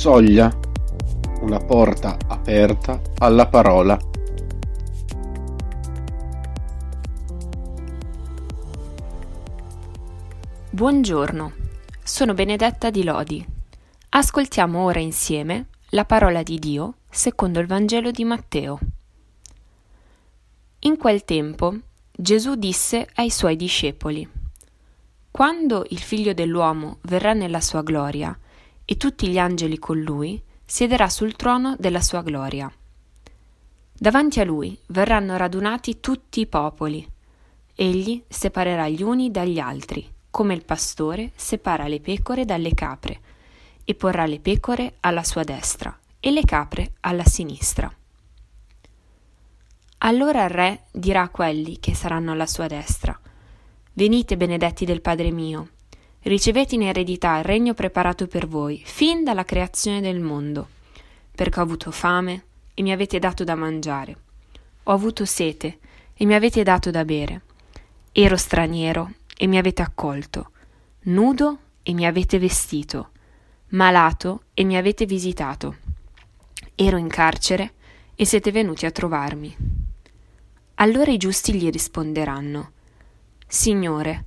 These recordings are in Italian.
Soglia, una porta aperta alla parola. Buongiorno, sono Benedetta di Lodi. Ascoltiamo ora insieme la parola di Dio secondo il Vangelo di Matteo. In quel tempo Gesù disse ai suoi discepoli, Quando il figlio dell'uomo verrà nella sua gloria, e tutti gli angeli con lui, siederà sul trono della sua gloria. Davanti a lui verranno radunati tutti i popoli. Egli separerà gli uni dagli altri, come il pastore separa le pecore dalle capre, e porrà le pecore alla sua destra e le capre alla sinistra. Allora il re dirà a quelli che saranno alla sua destra, Venite benedetti del Padre mio, Ricevete in eredità il regno preparato per voi, fin dalla creazione del mondo, perché ho avuto fame e mi avete dato da mangiare, ho avuto sete e mi avete dato da bere, ero straniero e mi avete accolto, nudo e mi avete vestito, malato e mi avete visitato, ero in carcere e siete venuti a trovarmi. Allora i giusti gli risponderanno, Signore,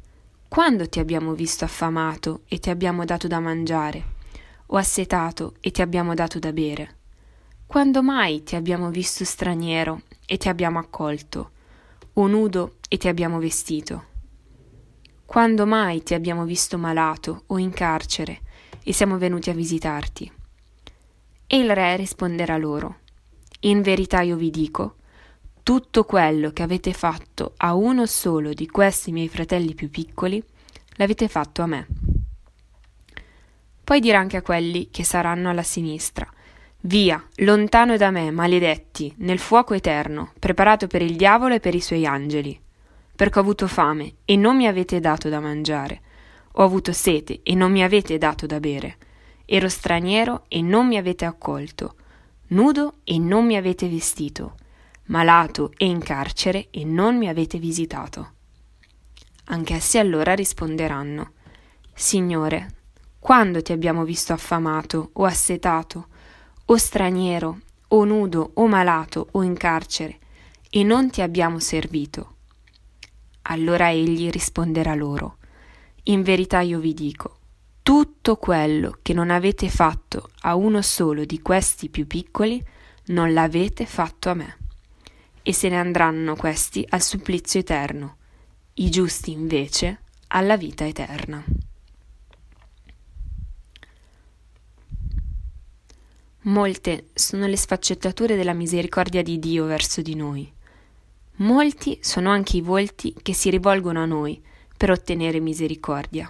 quando ti abbiamo visto affamato e ti abbiamo dato da mangiare, o assetato e ti abbiamo dato da bere? Quando mai ti abbiamo visto straniero e ti abbiamo accolto, o nudo e ti abbiamo vestito? Quando mai ti abbiamo visto malato o in carcere e siamo venuti a visitarti? E il re risponderà loro, In verità io vi dico, tutto quello che avete fatto a uno solo di questi miei fratelli più piccoli, l'avete fatto a me. Poi dirà anche a quelli che saranno alla sinistra, Via, lontano da me, maledetti, nel fuoco eterno, preparato per il diavolo e per i suoi angeli. Perché ho avuto fame e non mi avete dato da mangiare, ho avuto sete e non mi avete dato da bere, ero straniero e non mi avete accolto, nudo e non mi avete vestito malato e in carcere e non mi avete visitato. Anch'essi allora risponderanno, Signore, quando ti abbiamo visto affamato o assetato, o straniero, o nudo, o malato, o in carcere, e non ti abbiamo servito? Allora egli risponderà loro, In verità io vi dico, tutto quello che non avete fatto a uno solo di questi più piccoli, non l'avete fatto a me e se ne andranno questi al supplizio eterno, i giusti invece alla vita eterna. Molte sono le sfaccettature della misericordia di Dio verso di noi. Molti sono anche i volti che si rivolgono a noi per ottenere misericordia.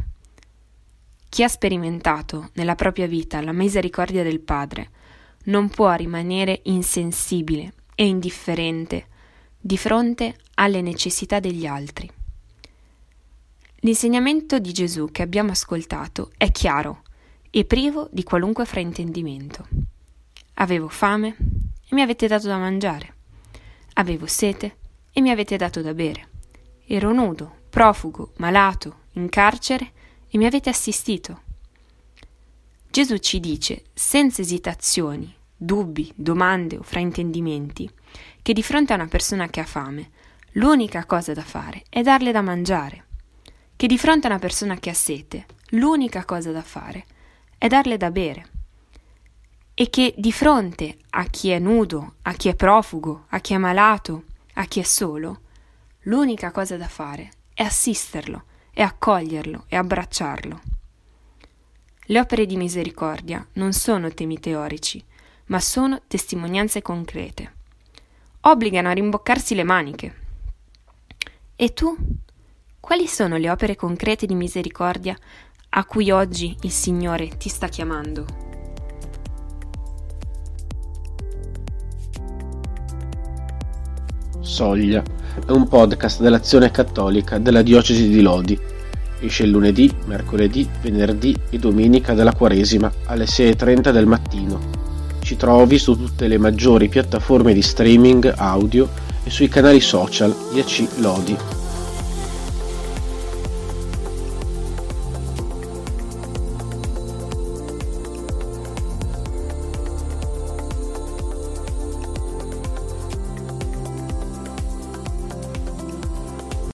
Chi ha sperimentato nella propria vita la misericordia del Padre non può rimanere insensibile e indifferente di fronte alle necessità degli altri. L'insegnamento di Gesù che abbiamo ascoltato è chiaro e privo di qualunque fraintendimento. Avevo fame e mi avete dato da mangiare. Avevo sete e mi avete dato da bere. Ero nudo, profugo, malato, in carcere e mi avete assistito. Gesù ci dice, senza esitazioni, dubbi, domande o fraintendimenti, che di fronte a una persona che ha fame, l'unica cosa da fare è darle da mangiare, che di fronte a una persona che ha sete, l'unica cosa da fare è darle da bere, e che di fronte a chi è nudo, a chi è profugo, a chi è malato, a chi è solo, l'unica cosa da fare è assisterlo, è accoglierlo e abbracciarlo. Le opere di misericordia non sono temi teorici, ma sono testimonianze concrete. Obbligano a rimboccarsi le maniche. E tu? Quali sono le opere concrete di misericordia a cui oggi il Signore ti sta chiamando? Soglia è un podcast dell'Azione Cattolica della Diocesi di Lodi. Esce lunedì, mercoledì, venerdì e domenica della Quaresima alle 6.30 del mattino ci trovi su tutte le maggiori piattaforme di streaming audio e sui canali social di AC Lodi.